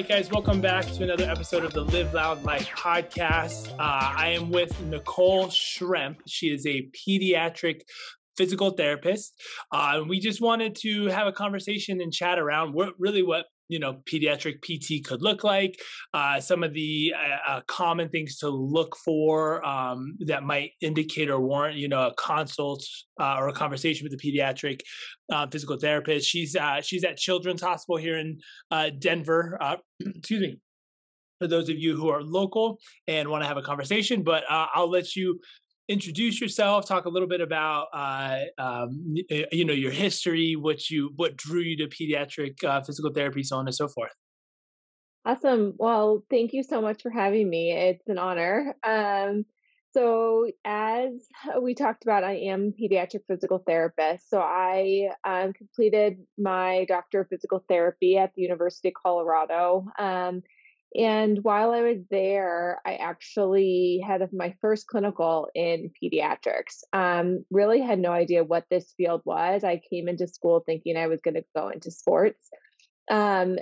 right, guys, welcome back to another episode of the Live Loud Life podcast. Uh, I am with Nicole Schremp. She is a pediatric physical therapist. Uh, we just wanted to have a conversation and chat around what really what you know pediatric pt could look like uh, some of the uh, uh, common things to look for um, that might indicate or warrant you know a consult uh, or a conversation with a pediatric uh, physical therapist. She's uh, she's at children's hospital here in denver excuse me for those of you who are local and want to have a conversation but i'll let you introduce yourself talk a little bit about uh, um, eh, you know your history what you what drew you to pediatric uh, physical therapy so on and so forth. Awesome. Well thank you so much for having me. It's an honor. Um, so as we talked about i am pediatric physical therapist. So i um, completed my doctor of physical therapy at the university of colorado. Um, and while I was there, I actually had my first clinical in pediatrics. Um, really had no idea what this field was. I came into school thinking I was going to go into sports. Um,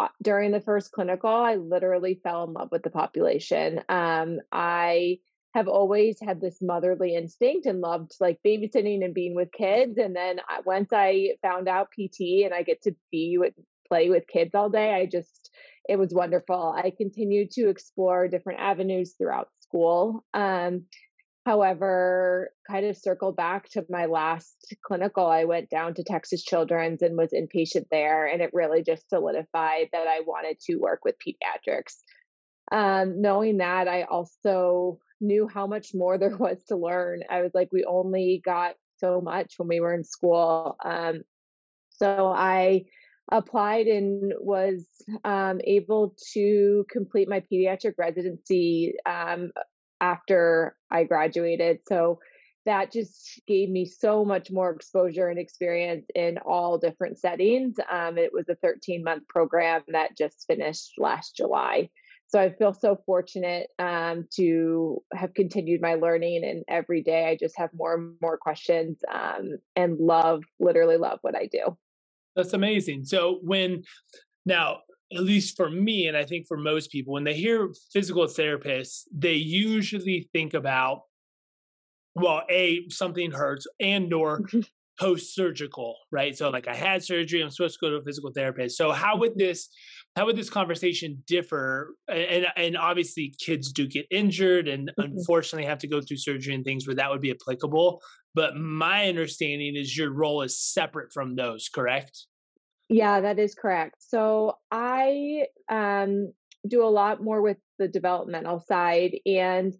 uh, during the first clinical, I literally fell in love with the population. Um, I have always had this motherly instinct and loved like babysitting and being with kids. And then once I found out PT and I get to be with play with kids all day, I just it was wonderful. I continued to explore different avenues throughout school. Um, however, kind of circled back to my last clinical. I went down to Texas Children's and was inpatient there, and it really just solidified that I wanted to work with pediatrics. Um, knowing that, I also knew how much more there was to learn. I was like, we only got so much when we were in school. Um, so I applied and was um, able to complete my pediatric residency um, after I graduated. So that just gave me so much more exposure and experience in all different settings. Um, it was a 13 month program that just finished last July. So I feel so fortunate um, to have continued my learning, and every day I just have more and more questions um, and love, literally love what I do. That's amazing. So when now at least for me and I think for most people when they hear physical therapists, they usually think about well, a something hurts and or post surgical, right? So like I had surgery, I'm supposed to go to a physical therapist. So how would this how would this conversation differ? And and obviously kids do get injured and mm-hmm. unfortunately have to go through surgery and things where that would be applicable. But my understanding is your role is separate from those, correct? Yeah, that is correct. So I um, do a lot more with the developmental side and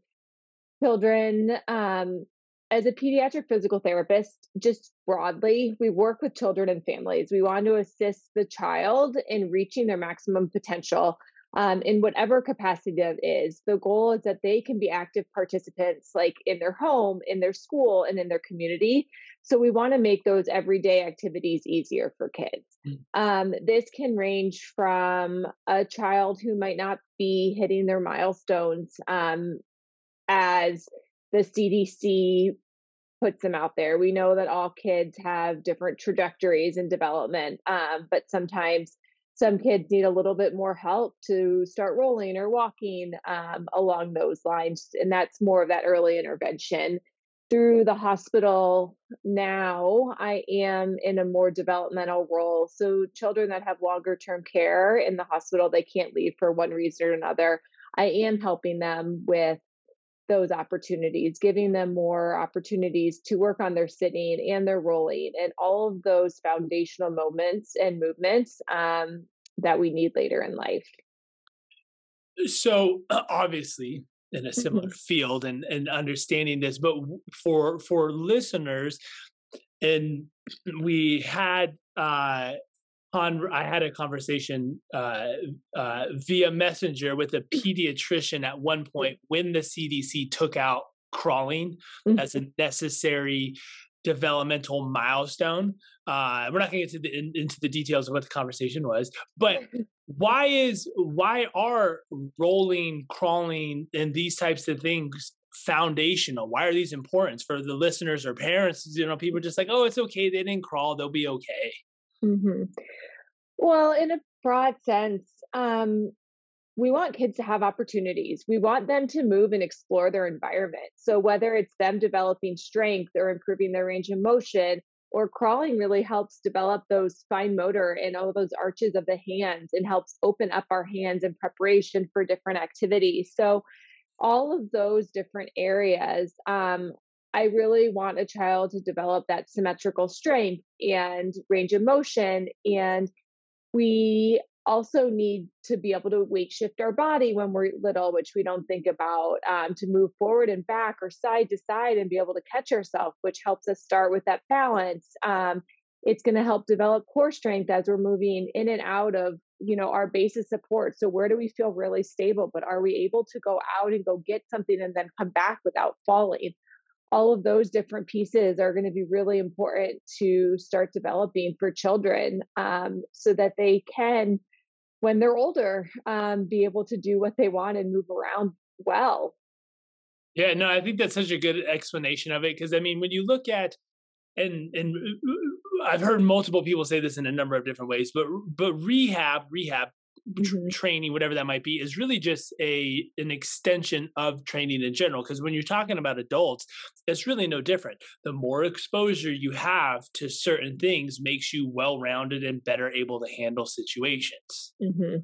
children um, as a pediatric physical therapist, just broadly, we work with children and families. We want to assist the child in reaching their maximum potential um, in whatever capacity that is. The goal is that they can be active participants, like in their home, in their school, and in their community. So we want to make those everyday activities easier for kids. Mm. Um, this can range from a child who might not be hitting their milestones um, as the CDC puts them out there. We know that all kids have different trajectories in development, um, but sometimes some kids need a little bit more help to start rolling or walking um, along those lines. And that's more of that early intervention. Through the hospital now, I am in a more developmental role. So, children that have longer term care in the hospital, they can't leave for one reason or another. I am helping them with those opportunities, giving them more opportunities to work on their sitting and their rolling and all of those foundational moments and movements um, that we need later in life. So obviously, in a similar mm-hmm. field and and understanding this, but for for listeners, and we had uh, on I had a conversation uh, uh, via messenger with a pediatrician at one point when the CDC took out crawling mm-hmm. as a necessary developmental milestone. Uh, we're not going to get into the, in, into the details of what the conversation was, but why is why are rolling, crawling, and these types of things foundational? Why are these important for the listeners or parents? You know, people are just like, oh, it's okay, they didn't crawl, they'll be okay. Mm-hmm. Well, in a broad sense, um, we want kids to have opportunities. We want them to move and explore their environment. So whether it's them developing strength or improving their range of motion, or crawling really helps develop those fine motor and all those arches of the hands and helps open up our hands in preparation for different activities. So all of those different areas um, I really want a child to develop that symmetrical strength and range of motion. And we also need to be able to weight shift our body when we're little, which we don't think about, um, to move forward and back or side to side and be able to catch ourselves, which helps us start with that balance. Um, it's going to help develop core strength as we're moving in and out of you know our base of support so where do we feel really stable but are we able to go out and go get something and then come back without falling all of those different pieces are going to be really important to start developing for children um, so that they can when they're older um, be able to do what they want and move around well yeah no i think that's such a good explanation of it because i mean when you look at and and uh, uh, i've heard multiple people say this in a number of different ways but but rehab rehab. Training, whatever that might be, is really just a an extension of training in general. Because when you're talking about adults, it's really no different. The more exposure you have to certain things makes you well rounded and better able to handle situations. Mm-hmm.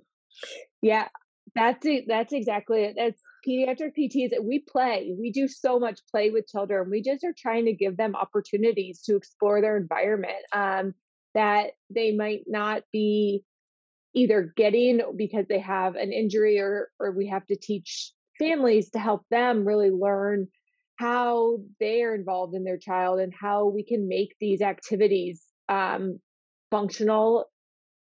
Yeah, that's it. That's exactly it. That's pediatric PTs. We play. We do so much play with children. We just are trying to give them opportunities to explore their environment. Um, that they might not be either getting because they have an injury or or we have to teach families to help them really learn how they are involved in their child and how we can make these activities um, functional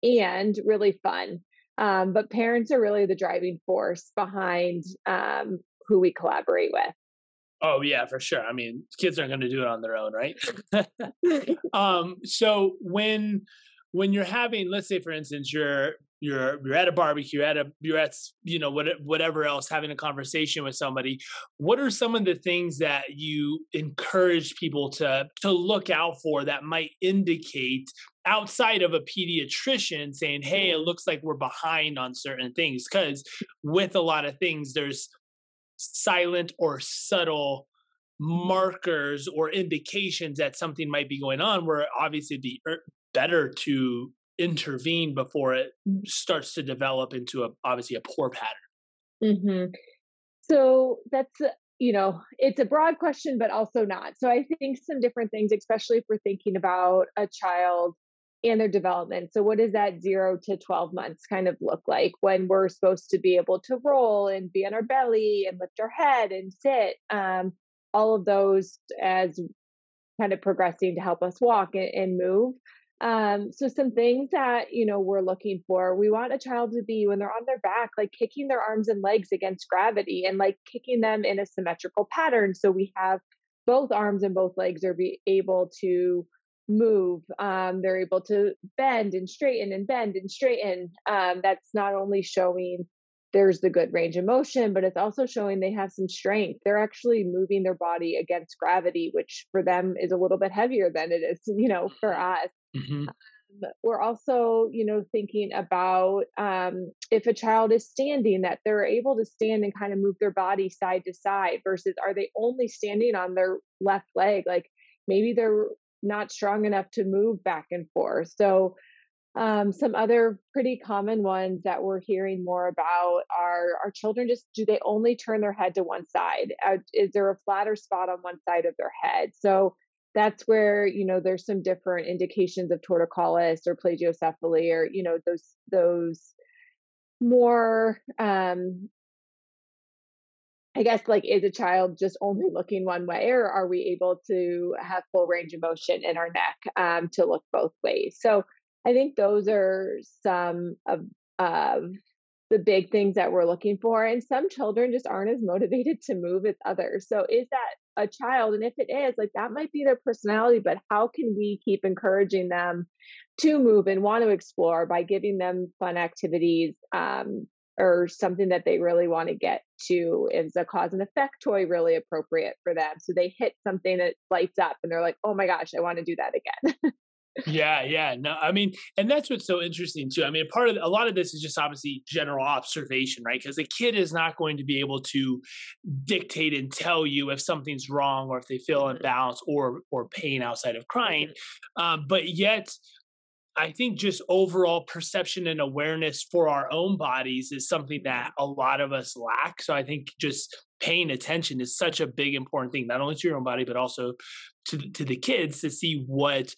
and really fun. Um, but parents are really the driving force behind um, who we collaborate with. Oh yeah, for sure. I mean, kids aren't going to do it on their own, right? um, so when when you're having, let's say, for instance, you're you're you're at a barbecue, at a you're at you know what, whatever else, having a conversation with somebody. What are some of the things that you encourage people to to look out for that might indicate outside of a pediatrician saying, "Hey, it looks like we're behind on certain things," because with a lot of things, there's silent or subtle markers or indications that something might be going on where obviously the er, better to intervene before it starts to develop into a obviously a poor pattern. Mm-hmm. so that's you know it's a broad question but also not. So i think some different things especially if we're thinking about a child and their development. So what does that 0 to 12 months kind of look like when we're supposed to be able to roll and be on our belly and lift our head and sit? Um, all of those as kind of progressing to help us walk and, and move um, so some things that, you know, we're looking for, we want a child to be when they're on their back, like kicking their arms and legs against gravity and like kicking them in a symmetrical pattern. So we have both arms and both legs are be able to move. Um, they're able to bend and straighten and bend and straighten. Um, that's not only showing there's the good range of motion, but it's also showing they have some strength. They're actually moving their body against gravity, which for them is a little bit heavier than it is, you know, for us. Mm-hmm. Um, we're also, you know, thinking about um, if a child is standing, that they're able to stand and kind of move their body side to side versus are they only standing on their left leg? Like maybe they're not strong enough to move back and forth. So, um, some other pretty common ones that we're hearing more about are our children just do they only turn their head to one side? Uh, is there a flatter spot on one side of their head? So, that's where you know there's some different indications of torticollis or plagiocephaly or you know those those more um I guess like is a child just only looking one way or are we able to have full range of motion in our neck um, to look both ways? So I think those are some of, of the big things that we're looking for. And some children just aren't as motivated to move as others. So is that a child? And if it is, like that might be their personality, but how can we keep encouraging them to move and want to explore by giving them fun activities um, or something that they really want to get to? Is a cause and effect toy really appropriate for them? So they hit something that lights up and they're like, oh my gosh, I want to do that again. yeah, yeah. No, I mean, and that's what's so interesting too. I mean, part of a lot of this is just obviously general observation, right? Because the kid is not going to be able to dictate and tell you if something's wrong or if they feel mm-hmm. imbalanced or or pain outside of crying. Mm-hmm. Um, but yet, I think just overall perception and awareness for our own bodies is something that a lot of us lack. So I think just paying attention is such a big important thing, not only to your own body but also to to the kids to see what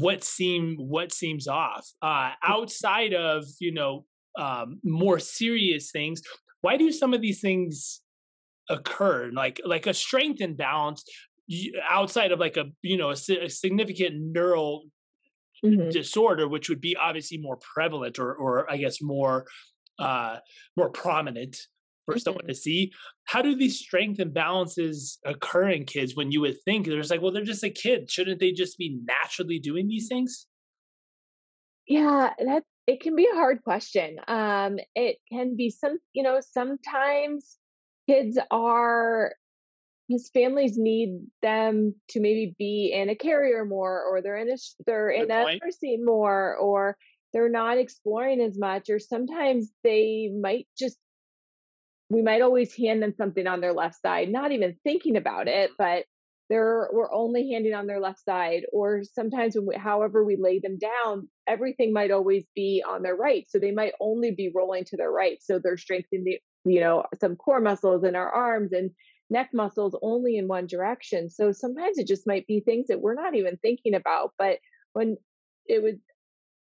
what seem what seems off uh, outside of you know um, more serious things. Why do some of these things occur? Like like a strength imbalance outside of like a you know a, a significant neural mm-hmm. disorder, which would be obviously more prevalent or or I guess more uh, more prominent for someone mm-hmm. to see. How do these strength imbalances occur in kids when you would think there's like, well, they're just a kid. Shouldn't they just be naturally doing these things? Yeah, that it can be a hard question. Um, it can be some, you know, sometimes kids are his families need them to maybe be in a carrier more or they're in a they're Good in point. a nursing more or they're not exploring as much or sometimes they might just we might always hand them something on their left side, not even thinking about it, but they're we're only handing on their left side. Or sometimes, when we, however we lay them down, everything might always be on their right, so they might only be rolling to their right. So they're strengthening the you know some core muscles in our arms and neck muscles only in one direction. So sometimes it just might be things that we're not even thinking about, but when it would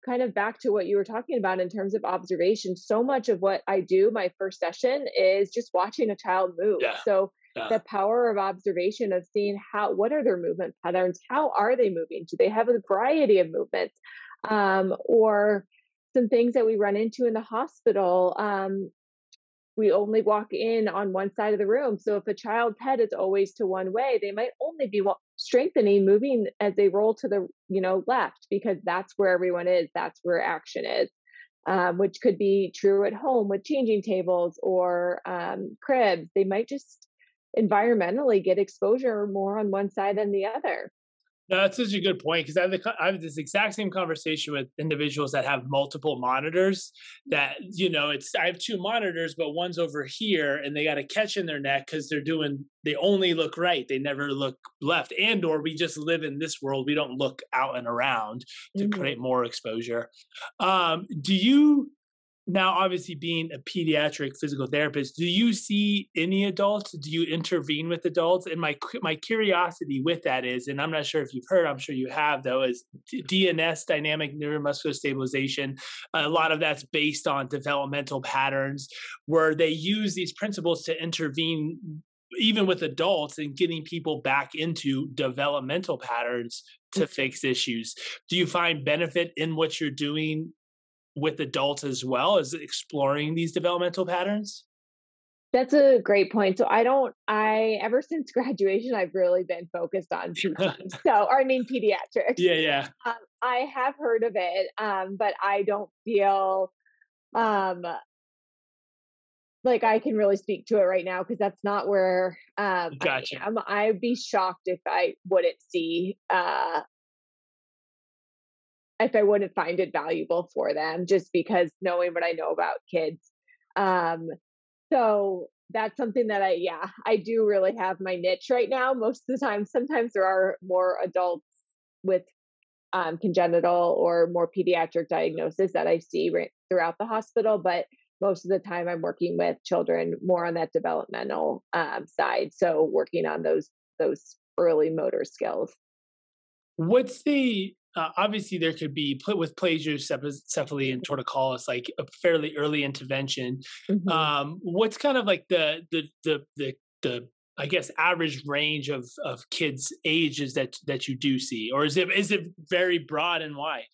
kind of back to what you were talking about in terms of observation, so much of what I do my first session is just watching a child move. Yeah. So yeah. the power of observation of seeing how what are their movement patterns, how are they moving? Do they have a variety of movements? Um, or some things that we run into in the hospital. Um, we only walk in on one side of the room. So if a child's head is always to one way, they might only be strengthening, moving as they roll to the you know left because that's where everyone is. That's where action is. Um, which could be true at home with changing tables or um, cribs. They might just environmentally get exposure more on one side than the other. No, that's such a good point because I, have I have this exact same conversation with individuals that have multiple monitors. That you know, it's I have two monitors, but one's over here, and they got a catch in their neck because they're doing. They only look right; they never look left. And or we just live in this world; we don't look out and around to mm-hmm. create more exposure. Um, do you now obviously being a pediatric physical therapist do you see any adults? Do you intervene with adults? And my my curiosity with that is and i'm not sure if you've heard i'm sure you have though is dns dynamic neuromuscular stabilization a lot of that's based on developmental patterns where they use these principles to intervene even with adults and getting people back into developmental patterns to mm. fix issues. Do you find benefit in what you're doing with adults as well as exploring these developmental patterns? That's a great point. So I don't I ever since graduation I've really been focused on so or I mean pediatrics. Yeah, yeah. Um, I have heard of it, um, but I don't feel um like I can really speak to it right now because that's not where um gotcha. I am. I'd be shocked if I wouldn't see uh if I wouldn't find it valuable for them just because knowing what I know about kids. Um, so that's something that I, yeah, I do really have my niche right now. Most of the time, sometimes there are more adults with um, congenital or more pediatric diagnosis that I see right throughout the hospital, but most of the time I'm working with children more on that developmental um, side. So working on those those early motor skills. What's the uh, obviously there could be with plagiocephaly and torticollis like a fairly early intervention. Mm-hmm. um, what's kind of like the the the the, the I guess average range of of kids ages that that you do see? Or is it is it very broad and wide?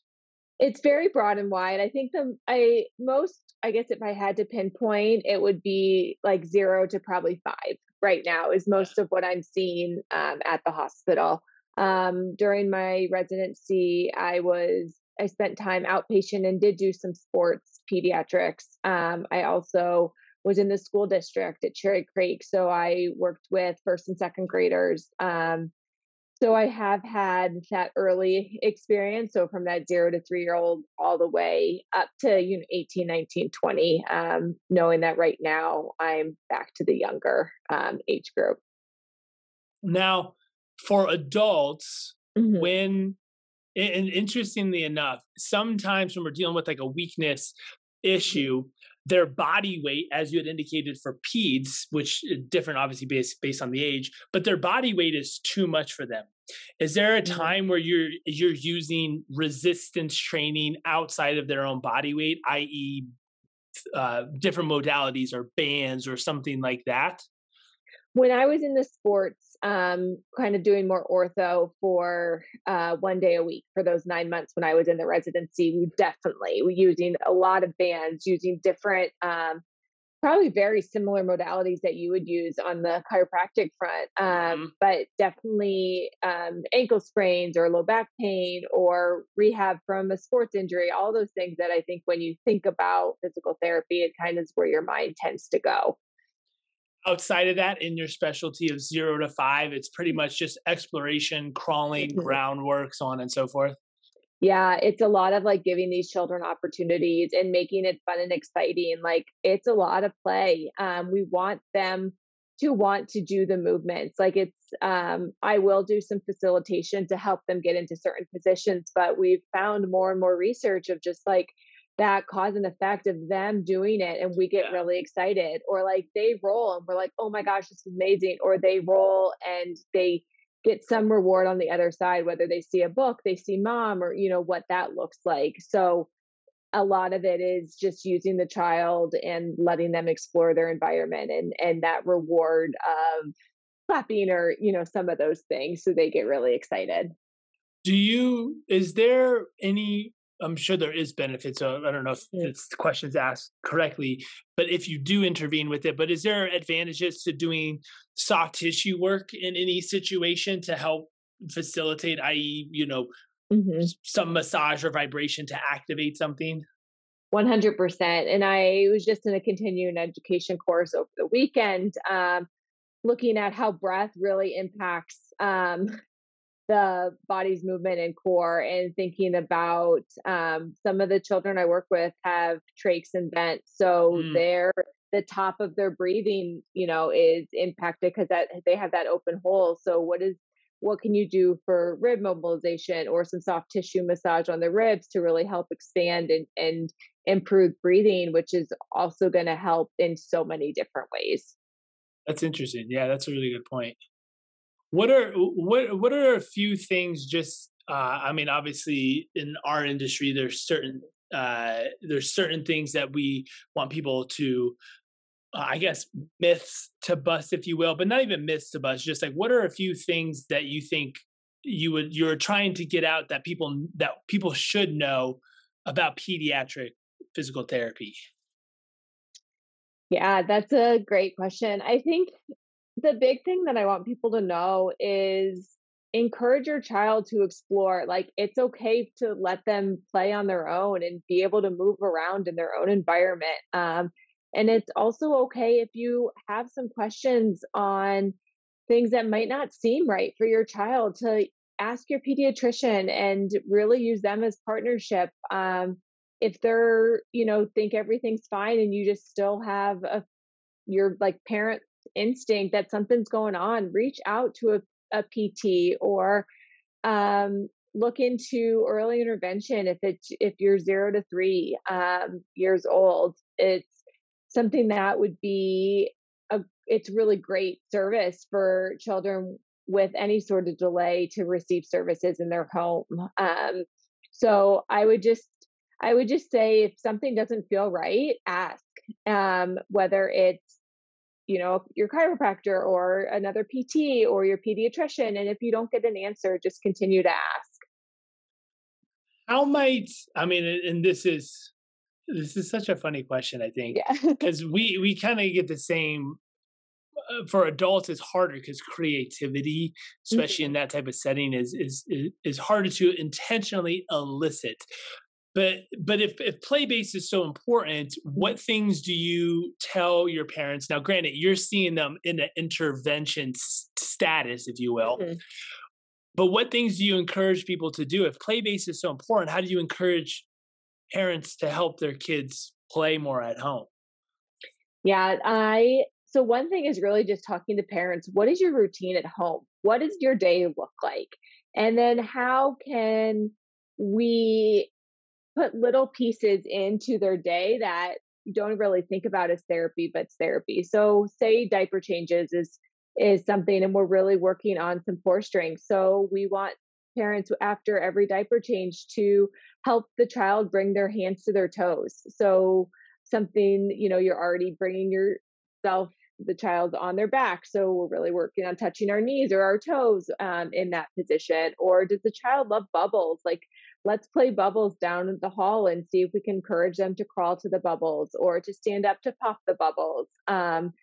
It's very broad and wide. I think the i most i guess if i had to pinpoint it would be like 0 to probably 5 right now is most of what i'm seeing um, at the hospital um, during my residency, I was I spent time outpatient and did do some sports pediatrics. Um, I also was in the school district at Cherry Creek, so I worked with first and second graders. Um, so I have had that early experience. So from that zero to three year old all the way up to, you know, 18, 19, 20, um, knowing that right now I'm back to the younger um, age group. Now, for adults, mm-hmm. when, and interestingly enough, sometimes when we're dealing with like a weakness issue, their body weight, as you had indicated for peds, which different obviously based based on the age, but their body weight is too much for them. Is there a mm-hmm. time where you're you're using resistance training outside of their own body weight, i.e., uh, different modalities or bands or something like that? When I was in the sports, um, kind of doing more ortho for uh, one day a week for those nine months when I was in the residency, we definitely were using a lot of bands, using different um, probably very similar modalities that you would use on the chiropractic front, um, mm-hmm. but definitely um, ankle sprains or low back pain or rehab from a sports injury, all those things that I think when you think about physical therapy, it kind of is where your mind tends to go. Outside of that, in your specialty of zero to five, it's pretty much just exploration, crawling, mm-hmm. groundwork, so on and so forth yeah it's a lot of like giving these children opportunities and making it fun and exciting like it's a lot of play um, we want them to want to do the movements like it's um, i will do some facilitation to help them get into certain positions but we've found more and more research of just like that cause and effect of them doing it and we get yeah. really excited or like they roll and we're like oh my gosh this is amazing or they roll and they get some reward on the other side whether they see a book they see mom or you know what that looks like so a lot of it is just using the child and letting them explore their environment and and that reward of clapping or you know some of those things so they get really excited do you is there any I'm sure there is benefits. So I don't know if it's questions asked correctly, but if you do intervene with it, but is there advantages to doing soft tissue work in any situation to help facilitate, i.e., you know, mm-hmm. some massage or vibration to activate something? 100%. And I was just in a continuing education course over the weekend, um, looking at how breath really impacts um, the body's movement and core and thinking about um, some of the children I work with have trachs and vents. So mm. they're the top of their breathing, you know, is impacted because that they have that open hole. So what is what can you do for rib mobilization or some soft tissue massage on the ribs to really help expand and, and improve breathing, which is also going to help in so many different ways. That's interesting. Yeah, that's a really good point. What are what what are a few things? Just uh, I mean, obviously, in our industry, there's certain uh, there's certain things that we want people to uh, I guess myths to bust, if you will, but not even myths to bust. Just like, what are a few things that you think you would you're trying to get out that people that people should know about pediatric physical therapy? Yeah, that's a great question. I think the big thing that I want people to know is encourage your child to explore. Like it's okay to let them play on their own and be able to move around in their own environment. Um, and it's also okay if you have some questions on things that might not seem right for your child to ask your pediatrician and really use them as partnership. Um, if they're, you know, think everything's fine and you just still have a your like parent instinct that something's going on, reach out to a, a PT or um, look into early intervention if it's if you're zero to three um, years old. It's something that would be a it's really great service for children with any sort of delay to receive services in their home. Um, so I would just I would just say if something doesn't feel right, ask. Um, whether it's you know your chiropractor or another pt or your pediatrician and if you don't get an answer just continue to ask how might i mean and this is this is such a funny question i think because yeah. we we kind of get the same uh, for adults it's harder because creativity especially mm-hmm. in that type of setting is, is is harder to intentionally elicit but but if if play based is so important what things do you tell your parents? Now granted you're seeing them in an intervention s- status if you will. Mm-hmm. but what things do you encourage people to do? If play based is so important how do you encourage parents to help their kids play more at home? Yeah i so one thing is really just talking to parents what is your routine at home? What does your day look like? And then how can we put little pieces into their day that you don't really think about as therapy but it's therapy. So say diaper changes is is something and we're really working on some strength so we want parents after every diaper change to help the child bring their hands to their toes. So something you know you're already bringing yourself the child on their back. So we're really working on touching our knees or our toes um, in that position. Or does the child love bubbles? Like let's play bubbles down the hall and see if we can encourage them to crawl to the bubbles or to stand up to pop the bubbles. Um,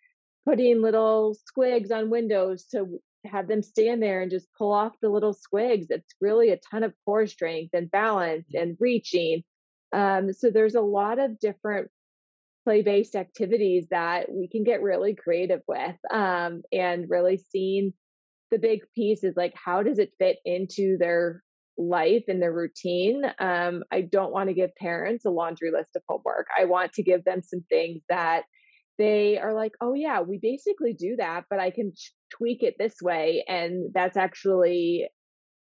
putting little Squigz on windows to have them stand there and just pull off the little Squigz. It's really a ton of core strength and balance mm. and reaching. Um, so there's a lot of different play based activities that we can get really creative with um, and really seeing the big piece is like how does it fit into their life and their routine. Um, I don't want to give parents a laundry list of homework. I want to give them some things that they are like, oh, yeah, we basically do that, but I can tweak it this way. And that's actually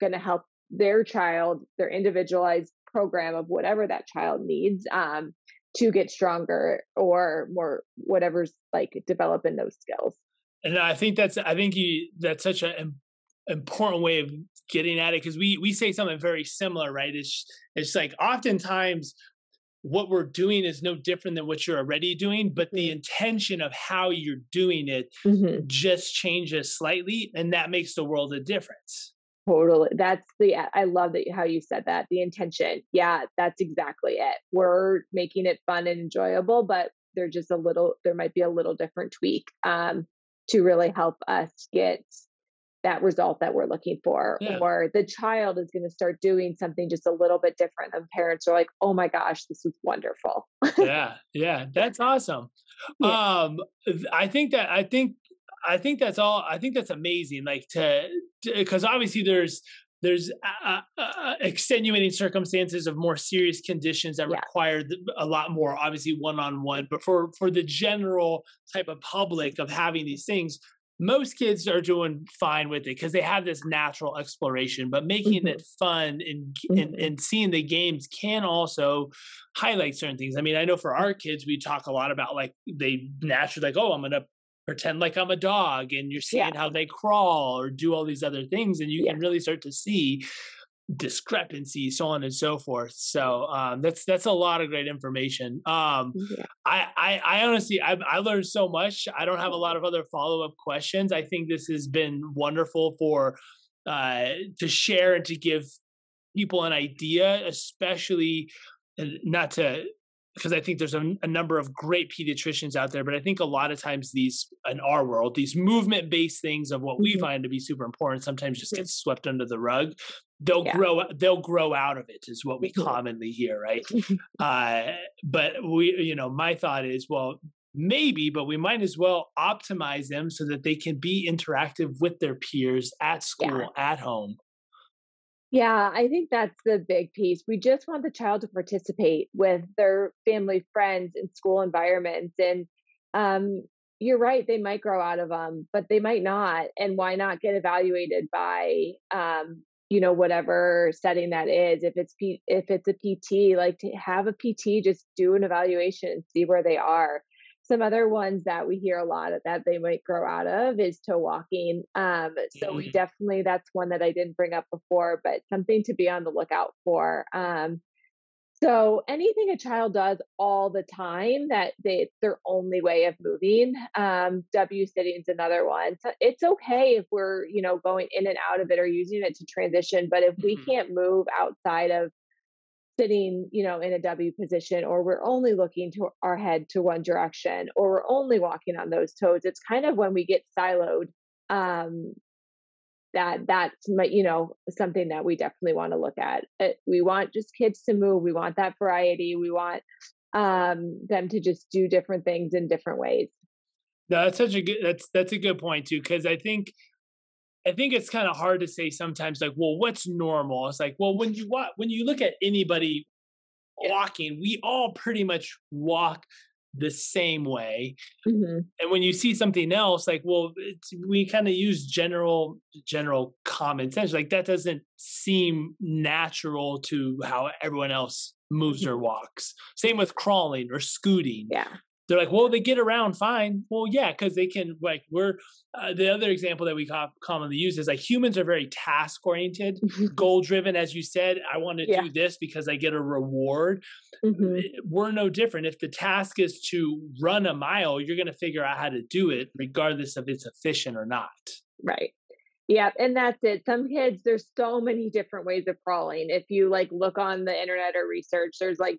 going to help their child, their individualized program of whatever that child needs um, to get stronger or more, whatever's like develop in those skills. And I think that's, I think you, that's such an important way of getting at it because we we say something very similar, right? It's it's like oftentimes what we're doing is no different than what you're already doing, but the mm-hmm. intention of how you're doing it mm-hmm. just changes slightly, and that makes the world a difference. Totally. That's the, I love that how you said that. The intention. Yeah, that's exactly it. We're making it fun and enjoyable, but there's just a little, there might be a little different tweak um, to really help us get that result that we're looking for yeah. or the child is going to start doing something just a little bit different and parents are like oh my gosh this is wonderful yeah yeah that's awesome yeah. um i think that i think i think that's all i think that's amazing like to because obviously there's there's uh, uh, extenuating circumstances of more serious conditions that yeah. require a lot more obviously one-on-one but for for the general type of public of having these things most kids are doing fine with it because they have this natural exploration but making mm-hmm. it fun and, mm-hmm. and, and seeing the games can also highlight certain things i mean i know for our kids we talk a lot about like they naturally like oh i'm gonna pretend like i'm a dog and you're seeing yeah. how they crawl or do all these other things and you yeah. can really start to see discrepancy, so on and so forth. So um, that's that's a lot of great information. Um, yeah. I, I, I honestly I, I learned so much. I don't have a lot of other follow up questions. I think this has been wonderful for uh, to share and to give people an idea, especially not to because I think there's a, a, number of great pediatricians out there, but I think a lot of times these in our world, these movement based things of what we mm-hmm. find to be super important, sometimes just get swept under the rug. They'll yeah. grow. They'll grow out of it, is what we mm-hmm. commonly hear, right? uh, but we, you know, my thought is, well, maybe, but we might as well optimize them so that they can be interactive with their peers at school, yeah. at home. Yeah, I think that's the big piece. We just want the child to participate with their family, friends, and school environments. And um, you're right, they might grow out of them, but they might not. And why not get evaluated by, um, you know, whatever setting that is? If it's P- if it's a PT, like to have a PT, just do an evaluation and see where they are. Some other ones that we hear a lot of that they might grow out of is toe walking. Um, so we mm-hmm. definitely that's one that I didn't bring up before, but something to be on the lookout for. Um, so anything a child does all the time that they it's their only way of moving. Um, W sitting is another one. So it's okay if we're you know going in and out of it or using it to transition, but if we mm-hmm. can't move outside of sitting, you know, in a W position, or we're only looking to our head to one direction, or we're only walking on those toes. It's kind of when we get siloed. Um, that that's you know something that we definitely want to look at. It, we want just kids to move. We want that variety. We want um, them to just do different things in different ways. No, that's such a good. That's that's a good point too, because I think I think it's kind of hard to say sometimes, like, well, what's normal? It's like, well, when you walk, when you look at anybody walking, we all pretty much walk the same way. Mm-hmm. And when you see something else, like, well, we kind of use general, general common sense. Like that doesn't seem natural to how everyone else moves or walks. Same with crawling or scooting. Yeah they're like, well, they get around fine. Well, yeah, because they can. Like, we're uh, the other example that we co- commonly use is like humans are very task oriented, goal driven. As you said, I want to yeah. do this because I get a reward. Mm-hmm. Eh, we're no different. If the task is to run a mile, you're going to figure out how to do it, regardless of it's efficient or not. Right. Yeah, and that's it. Some kids, there's so many different ways of crawling. If you like look on the internet or research, there's like,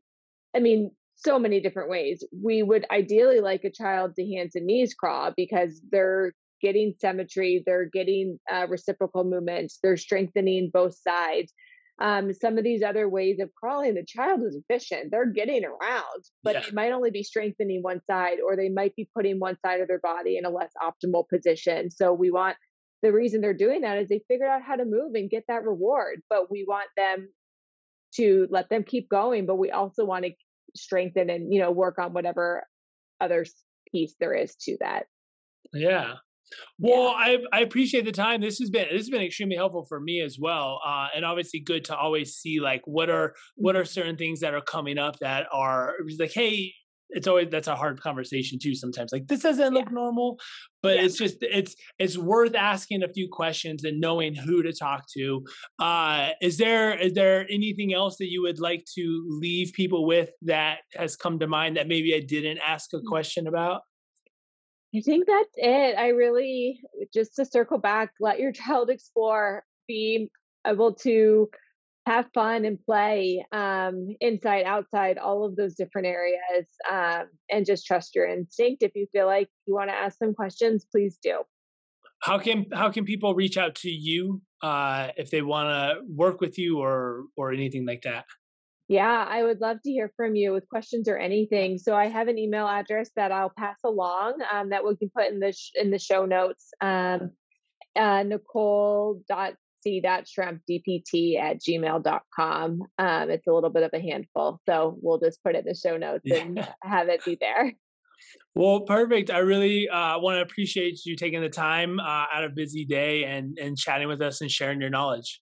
I mean, so many different ways. We would ideally like a child to hands and knees crawl because they're getting symmetry, they're getting uh, reciprocal movements, they're strengthening both sides. Um, some of these other ways of crawling, the child is efficient. They're getting around, but yeah. they might only be strengthening one side, or they might be putting one side of their body in a less optimal position. So we want the reason they're doing that is they figured out how to move and get that reward, but we want them to let them keep going, but we also want to strengthen and you know work on whatever other piece there is to that yeah well, yeah. I I appreciate the time. This has been this has been extremely helpful for me as well, uh, and obviously good to always see like what are what are certain things that are coming up that are like, hey, it's always that's a hard conversation too sometimes like this doesn't look normal but yeah. it's just it's it's worth asking a few questions and knowing who to talk to uh is there is there anything else that you would like to leave people with that has come to mind that maybe i didn't ask a mm. question about i think that's it i really just to circle back let your child explore be able to have fun and play um, inside, outside, all of those different areas, um, and just trust your instinct. If you feel like you want to ask some questions, please do. How can how can people reach out to you uh, if they want to work with you or or anything like that? Yeah, I would love to hear from you with questions or anything. So I have an email address that I'll pass along um, that we can put in the sh- in the show notes. Um, uh, Nicole dot c.shrempdpt at gmail.com. Um, it's a little bit of a handful. So we'll just put it in the show notes and have it be there. Well, perfect. I really uh, want to appreciate you taking the time uh, out of busy day and and chatting with us and sharing your knowledge.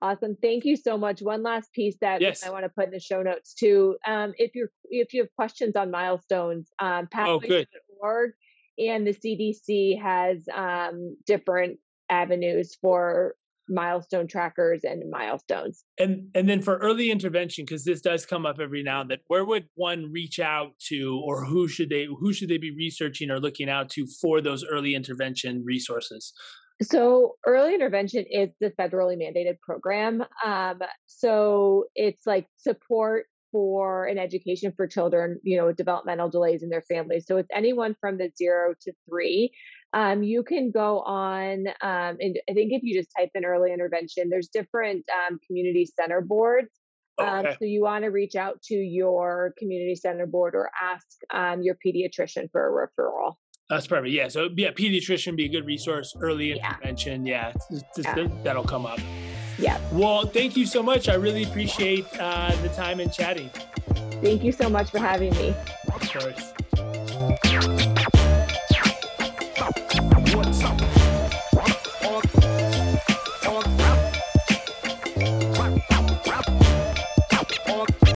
Awesome. Thank you so much. One last piece that yes. I want to put in the show notes too. Um, if you're if you have questions on milestones, um, pathways.org oh, and the CDC has um, different avenues for milestone trackers and milestones. And and then for early intervention, because this does come up every now and then, where would one reach out to, or who should they who should they be researching or looking out to for those early intervention resources? So, early intervention is the federally mandated program. Um, so, it's like support for an education for children, you know, with developmental delays in their families. So, it's anyone from the zero to three um, you can go on, um, and I think if you just type in early intervention, there's different um, community center boards. Um, okay. so you want to reach out to your community center board or ask um, your pediatrician for a referral. That's perfect. Yeah. So yeah, pediatrician be a good resource. Early intervention. Yeah, yeah. Yeah. that'll come up. Yeah. Well, thank you so much. I really appreciate uh, the time and chatting. Thank you so much for having me. Of course.